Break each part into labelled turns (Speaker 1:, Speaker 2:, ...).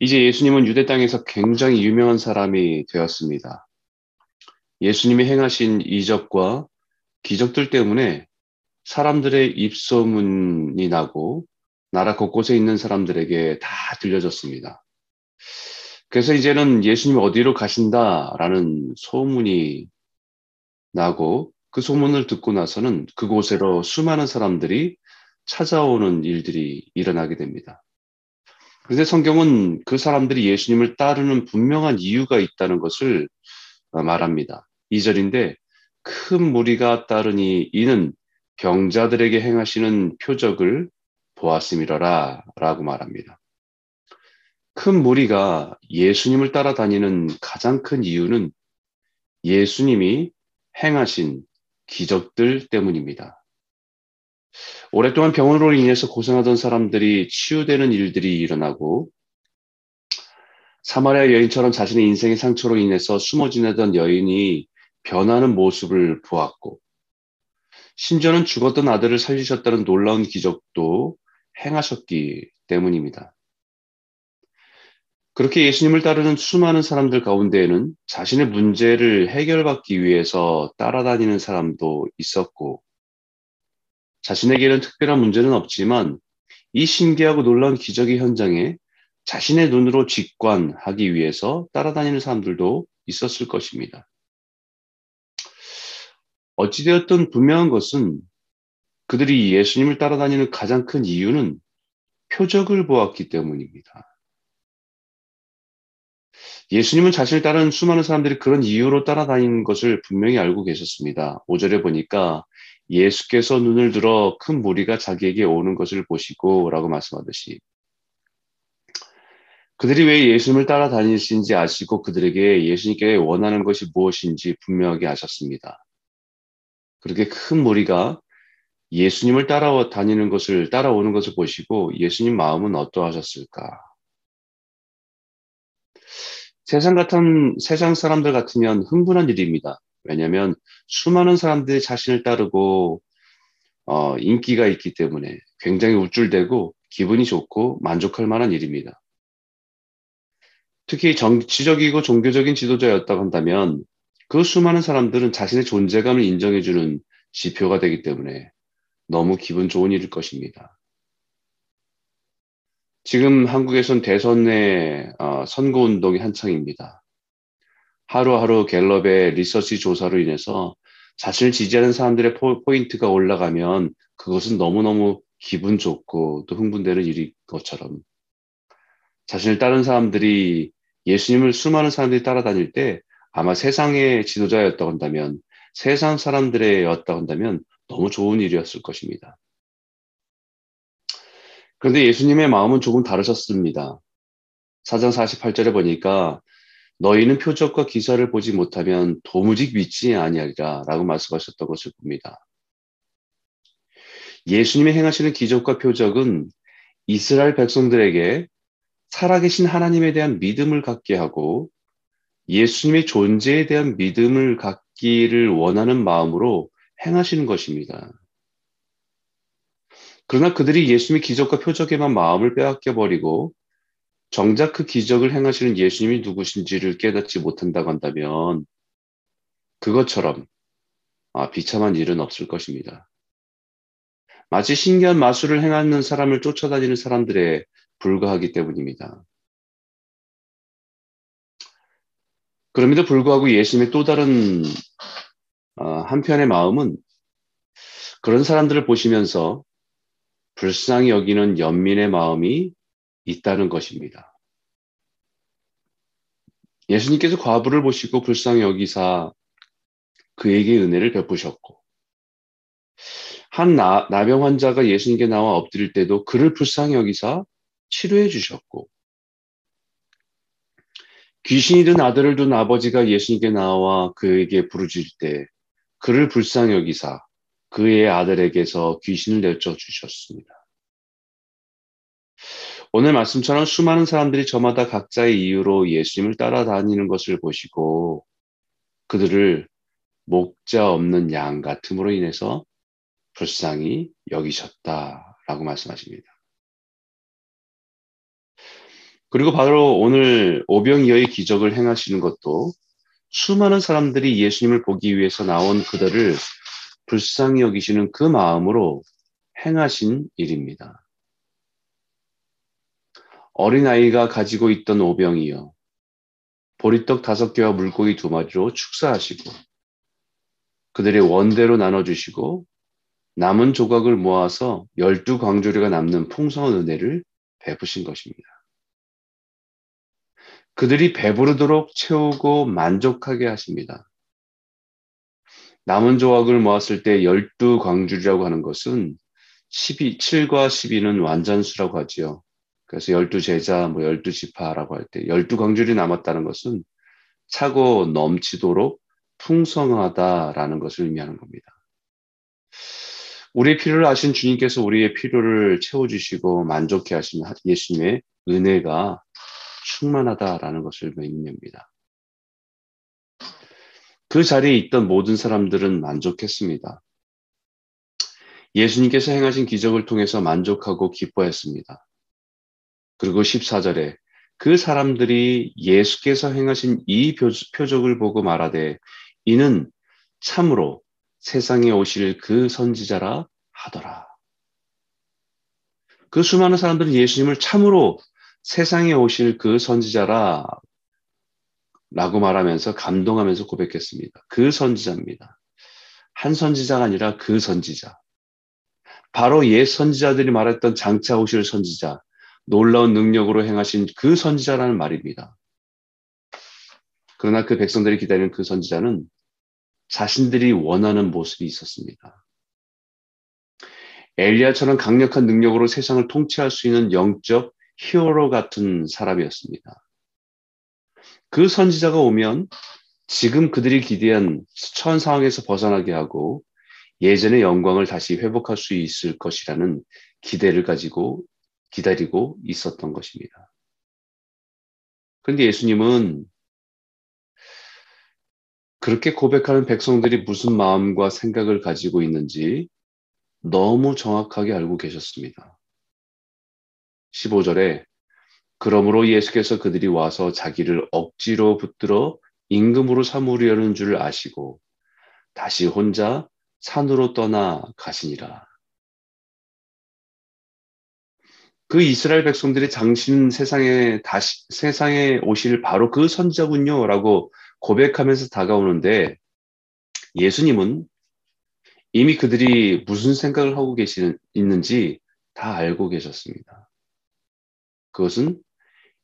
Speaker 1: 이제 예수님은 유대 땅에서 굉장히 유명한 사람이 되었습니다. 예수님이 행하신 이적과 기적들 때문에 사람들의 입소문이 나고 나라 곳곳에 있는 사람들에게 다 들려졌습니다. 그래서 이제는 예수님이 어디로 가신다라는 소문이 나고 그 소문을 듣고 나서는 그곳으로 수많은 사람들이 찾아오는 일들이 일어나게 됩니다. 그런데 성경은 그 사람들이 예수님을 따르는 분명한 이유가 있다는 것을 말합니다. 2절인데 큰 무리가 따르니 이는 병자들에게 행하시는 표적을 보았음이라라 라고 말합니다. 큰 무리가 예수님을 따라다니는 가장 큰 이유는 예수님이 행하신 기적들 때문입니다. 오랫동안 병으로 인해서 고생하던 사람들이 치유되는 일들이 일어나고 사마리아 여인처럼 자신의 인생의 상처로 인해서 숨어 지내던 여인이 변하는 모습을 보았고 심지어는 죽었던 아들을 살리셨다는 놀라운 기적도 행하셨기 때문입니다. 그렇게 예수님을 따르는 수많은 사람들 가운데에는 자신의 문제를 해결받기 위해서 따라다니는 사람도 있었고, 자신에게는 특별한 문제는 없지만 이 신기하고 놀라운 기적의 현장에 자신의 눈으로 직관하기 위해서 따라다니는 사람들도 있었을 것입니다. 어찌되었든 분명한 것은 그들이 예수님을 따라다니는 가장 큰 이유는 표적을 보았기 때문입니다. 예수님은 자신을 따르는 수많은 사람들이 그런 이유로 따라다니는 것을 분명히 알고 계셨습니다. 5절에 보니까 예수께서 눈을 들어 큰 무리가 자기에게 오는 것을 보시고 라고 말씀하듯이 그들이 왜 예수님을 따라다니신지 아시고 그들에게 예수님께 원하는 것이 무엇인지 분명하게 아셨습니다. 그렇게 큰 무리가 예수님을 따라다니는 것을 따라오는 것을 보시고 예수님 마음은 어떠하셨을까? 세상 같은 세상 사람들 같으면 흥분한 일입니다. 왜냐하면 수많은 사람들이 자신을 따르고 어, 인기가 있기 때문에 굉장히 우쭐대고 기분이 좋고 만족할 만한 일입니다. 특히 정치적이고 종교적인 지도자였다고 한다면 그 수많은 사람들은 자신의 존재감을 인정해주는 지표가 되기 때문에 너무 기분 좋은 일일 것입니다. 지금 한국에선 대선의 어, 선거운동이 한창입니다. 하루하루 갤럽의 리서치 조사로 인해서 자신을 지지하는 사람들의 포인트가 올라가면 그것은 너무너무 기분 좋고 또 흥분되는 일인 것처럼 자신을 따른 사람들이 예수님을 수많은 사람들이 따라다닐 때 아마 세상의 지도자였다고 한다면 세상 사람들의였다고 한다면 너무 좋은 일이었을 것입니다. 그런데 예수님의 마음은 조금 다르셨습니다. 4장 48절에 보니까 너희는 표적과 기사를 보지 못하면 도무지 믿지 아니하리라 라고 말씀하셨던 것을 봅니다. 예수님이 행하시는 기적과 표적은 이스라엘 백성들에게 살아계신 하나님에 대한 믿음을 갖게 하고 예수님의 존재에 대한 믿음을 갖기를 원하는 마음으로 행하시는 것입니다. 그러나 그들이 예수님의 기적과 표적에만 마음을 빼앗겨 버리고 정작 그 기적을 행하시는 예수님이 누구신지를 깨닫지 못한다고 한다면 그것처럼 아, 비참한 일은 없을 것입니다. 마치 신기한 마술을 행하는 사람을 쫓아다니는 사람들에 불과하기 때문입니다. 그럼에도 불구하고 예수님의 또 다른 어, 한편의 마음은 그런 사람들을 보시면서 불쌍히 여기는 연민의 마음이 있다는 것입니다. 예수님께서 과부를 보시고 불쌍히 여기사 그에게 은혜를 베푸셨고 한 나, 나병 환자가 예수님께 나와 엎드릴 때도 그를 불쌍히 여기사 치료해 주셨고 귀신이 든 아들을 둔 아버지가 예수님께 나와 그에게 부르짖을 때 그를 불쌍히 여기사 그의 아들에게서 귀신을 내쫓 주셨습니다. 오늘 말씀처럼 수많은 사람들이 저마다 각자의 이유로 예수님을 따라다니는 것을 보시고 그들을 목자 없는 양 같음으로 인해서 불쌍히 여기셨다라고 말씀하십니다. 그리고 바로 오늘 오병이어의 기적을 행하시는 것도 수많은 사람들이 예수님을 보기 위해서 나온 그들을 불쌍히 여기시는 그 마음으로 행하신 일입니다. 어린아이가 가지고 있던 오병이어 보리떡 다섯 개와 물고기 두 마리로 축사하시고 그들의 원대로 나눠주시고 남은 조각을 모아서 열두 광조리가 남는 풍성한 은혜를 베푸신 것입니다. 그들이 배부르도록 채우고 만족하게 하십니다. 남은 조각을 모았을 때 열두 광주리라고 하는 것은 12, 7과 12는 완전수라고 하지요. 그래서 열두 제자, 뭐 열두 지파라고 할 때 열두 광주리 남았다는 것은 차고 넘치도록 풍성하다라는 것을 의미하는 겁니다. 우리의 필요를 아신 주님께서 우리의 필요를 채워주시고 만족해 하시는 예수님의 은혜가 충만하다라는 것을 의미합니다. 그 자리에 있던 모든 사람들은 만족했습니다. 예수님께서 행하신 기적을 통해서 만족하고 기뻐했습니다. 그리고 14절에 그 사람들이 예수께서 행하신 이 표적을 보고 말하되 이는 참으로 세상에 오실 그 선지자라 하더라. 그 수많은 사람들은 예수님을 참으로 세상에 오실 그 선지자라 라고 말하면서 감동하면서 고백했습니다. 그 선지자입니다. 한 선지자가 아니라 그 선지자. 바로 옛 선지자들이 말했던 장차 오실 선지자, 놀라운 능력으로 행하신 그 선지자라는 말입니다. 그러나 그 백성들이 기다리는 그 선지자는 자신들이 원하는 모습이 있었습니다. 엘리야처럼 강력한 능력으로 세상을 통치할 수 있는 영적 히어로 같은 사람이었습니다. 그 선지자가 오면 지금 그들이 기대한 처한 상황에서 벗어나게 하고 예전의 영광을 다시 회복할 수 있을 것이라는 기대를 가지고 기다리고 있었던 것입니다. 그런데 예수님은 그렇게 고백하는 백성들이 무슨 마음과 생각을 가지고 있는지 너무 정확하게 알고 계셨습니다. 15절에 그러므로 예수께서 그들이 와서 자기를 억지로 붙들어 임금으로 삼으려는 줄 아시고 다시 혼자 산으로 떠나 가시니라. 그 이스라엘 백성들이 당신 세상에 다시 세상에 오실 바로 그 선자군요라고 고백하면서 다가오는데 예수님은 이미 그들이 무슨 생각을 하고 계시는 있는지 다 알고 계셨습니다. 그것은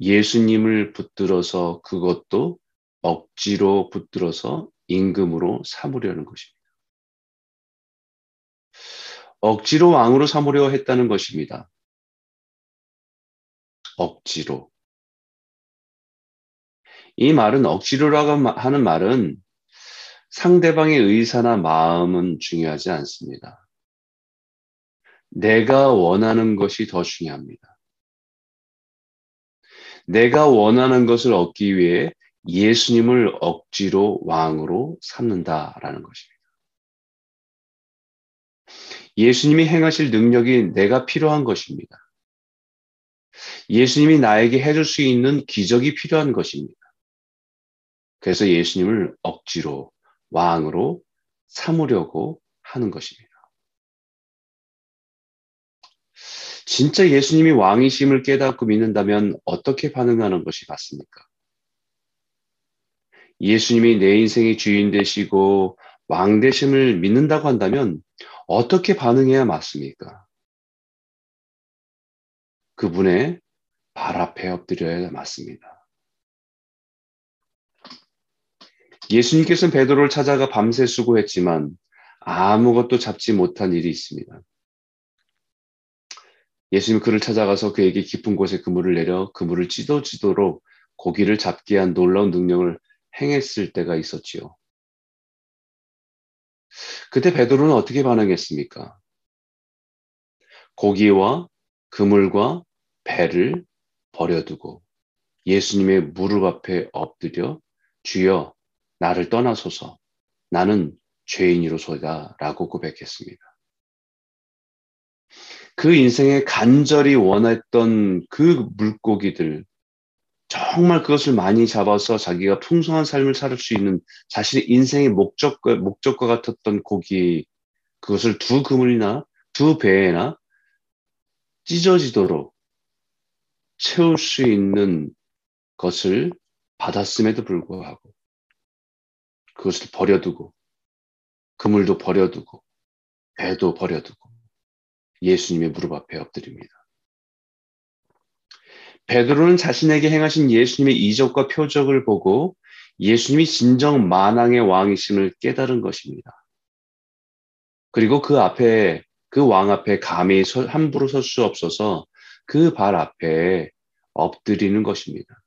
Speaker 1: 예수님을 붙들어서 그것도 억지로 붙들어서 임금으로 삼으려는 것입니다. 억지로 왕으로 삼으려 했다는 것입니다. 억지로. 이 말은 억지로라고 하는 말은 상대방의 의사나 마음은 중요하지 않습니다. 내가 원하는 것이 더 중요합니다. 내가 원하는 것을 얻기 위해 예수님을 억지로 왕으로 삼는다라는 것입니다. 예수님이 행하실 능력이 내가 필요한 것입니다. 예수님이 나에게 해줄 수 있는 기적이 필요한 것입니다. 그래서 예수님을 억지로 왕으로 삼으려고 하는 것입니다. 진짜 예수님이 왕이심을 깨닫고 믿는다면 어떻게 반응하는 것이 맞습니까? 예수님이 내 인생의 주인 되시고 왕 되심을 믿는다고 한다면 어떻게 반응해야 맞습니까? 그분의 발 앞에 엎드려야 맞습니다. 예수님께서는 베드로를 찾아가 밤새 수고했지만 아무것도 잡지 못한 일이 있습니다. 예수님 그를 찾아가서 그에게 깊은 곳에 그물을 내려 그물을 찢어지도록 고기를 잡게 한 놀라운 능력을 행했을 때가 있었지요. 그때 베드로는 어떻게 반응했습니까? 고기와 그물과 배를 버려두고 예수님의 무릎 앞에 엎드려 주여 나를 떠나소서 나는 죄인이로소이다 라고 고백했습니다. 그 인생에 간절히 원했던 그 물고기들, 정말 그것을 많이 잡아서 자기가 풍성한 삶을 살 수 있는 자신의 인생의 목적과, 목적과 같았던 고기, 그것을 두 그물이나 두 배에나 찢어지도록 채울 수 있는 것을 받았음에도 불구하고 그것을 버려두고 그물도 버려두고 배도 버려두고 예수님의 무릎 앞에 엎드립니다. 베드로는 자신에게 행하신 예수님의 이적과 표적을 보고 예수님이 진정 만왕의 왕이심을 깨달은 것입니다. 그리고 그 앞에 그 왕 앞에 감히 함부로 설 수 없어서 그 발 앞에 엎드리는 것입니다.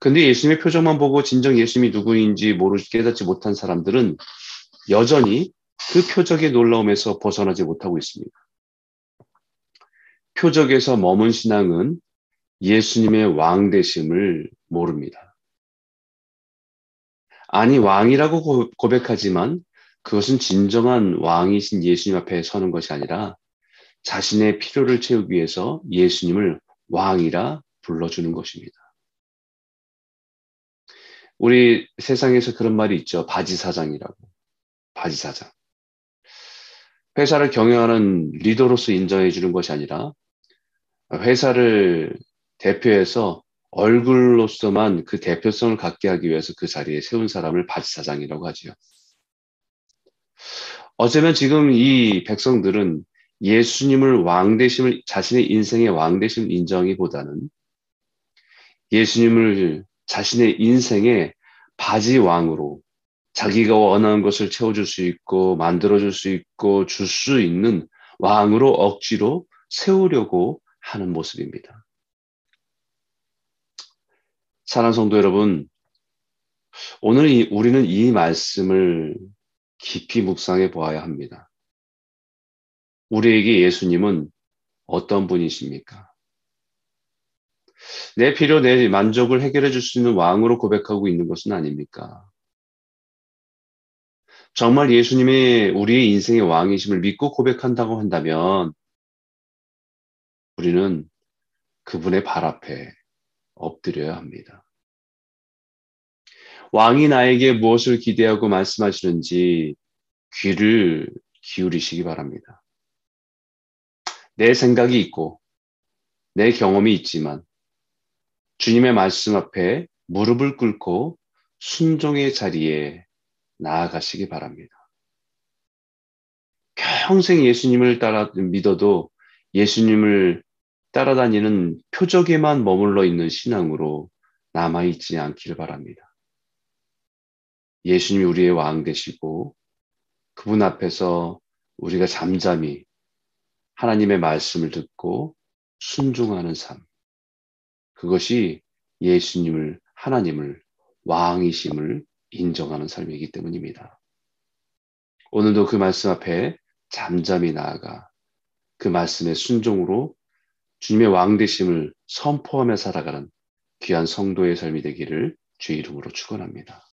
Speaker 1: 근데 예수님의 표정만 보고 진정 예수님이 누구인지 모르 깨닫지 못한 사람들은 여전히 그 표적의 놀라움에서 벗어나지 못하고 있습니다. 표적에서 머문 신앙은 예수님의 왕 되심을 모릅니다. 아니, 왕이라고 고백하지만 그것은 진정한 왕이신 예수님 앞에 서는 것이 아니라 자신의 필요를 채우기 위해서 예수님을 왕이라 불러주는 것입니다. 우리 세상에서 그런 말이 있죠. 바지사장이라고. 바지사장. 회사를 경영하는 리더로서 인정해 주는 것이 아니라 회사를 대표해서 얼굴로서만 그 대표성을 갖게 하기 위해서 그 자리에 세운 사람을 바지사장이라고 하지요. 어쩌면 지금 이 백성들은 예수님을 왕대심을 자신의 인생의 왕대심을 인정하기보다는 예수님을 자신의 인생의 바지 왕으로 자기가 원하는 것을 채워줄 수 있고 만들어줄 수 있고 줄 수 있는 왕으로 억지로 세우려고 하는 모습입니다. 사랑 성도 여러분, 오늘 이, 우리는 이 말씀을 깊이 묵상해 보아야 합니다. 우리에게 예수님은 어떤 분이십니까? 내 필요, 내 만족을 해결해 줄 수 있는 왕으로 고백하고 있는 것은 아닙니까? 정말 예수님의 우리의 인생의 왕이심을 믿고 고백한다고 한다면 우리는 그분의 발 앞에 엎드려야 합니다. 왕이 나에게 무엇을 기대하고 말씀하시는지 귀를 기울이시기 바랍니다. 내 생각이 있고 내 경험이 있지만 주님의 말씀 앞에 무릎을 꿇고 순종의 자리에 나아가시기 바랍니다. 평생 예수님을 따라 믿어도 예수님을 따라다니는 표적에만 머물러 있는 신앙으로 남아있지 않기를 바랍니다. 예수님이 우리의 왕 되시고 그분 앞에서 우리가 잠잠히 하나님의 말씀을 듣고 순종하는 삶. 그것이 예수님을, 하나님을 왕이심을 인정하는 삶이기 때문입니다. 오늘도 그 말씀 앞에 잠잠히 나아가 그 말씀의 순종으로 주님의 왕되심을 선포하며 살아가는 귀한 성도의 삶이 되기를 주의 이름으로 축원합니다.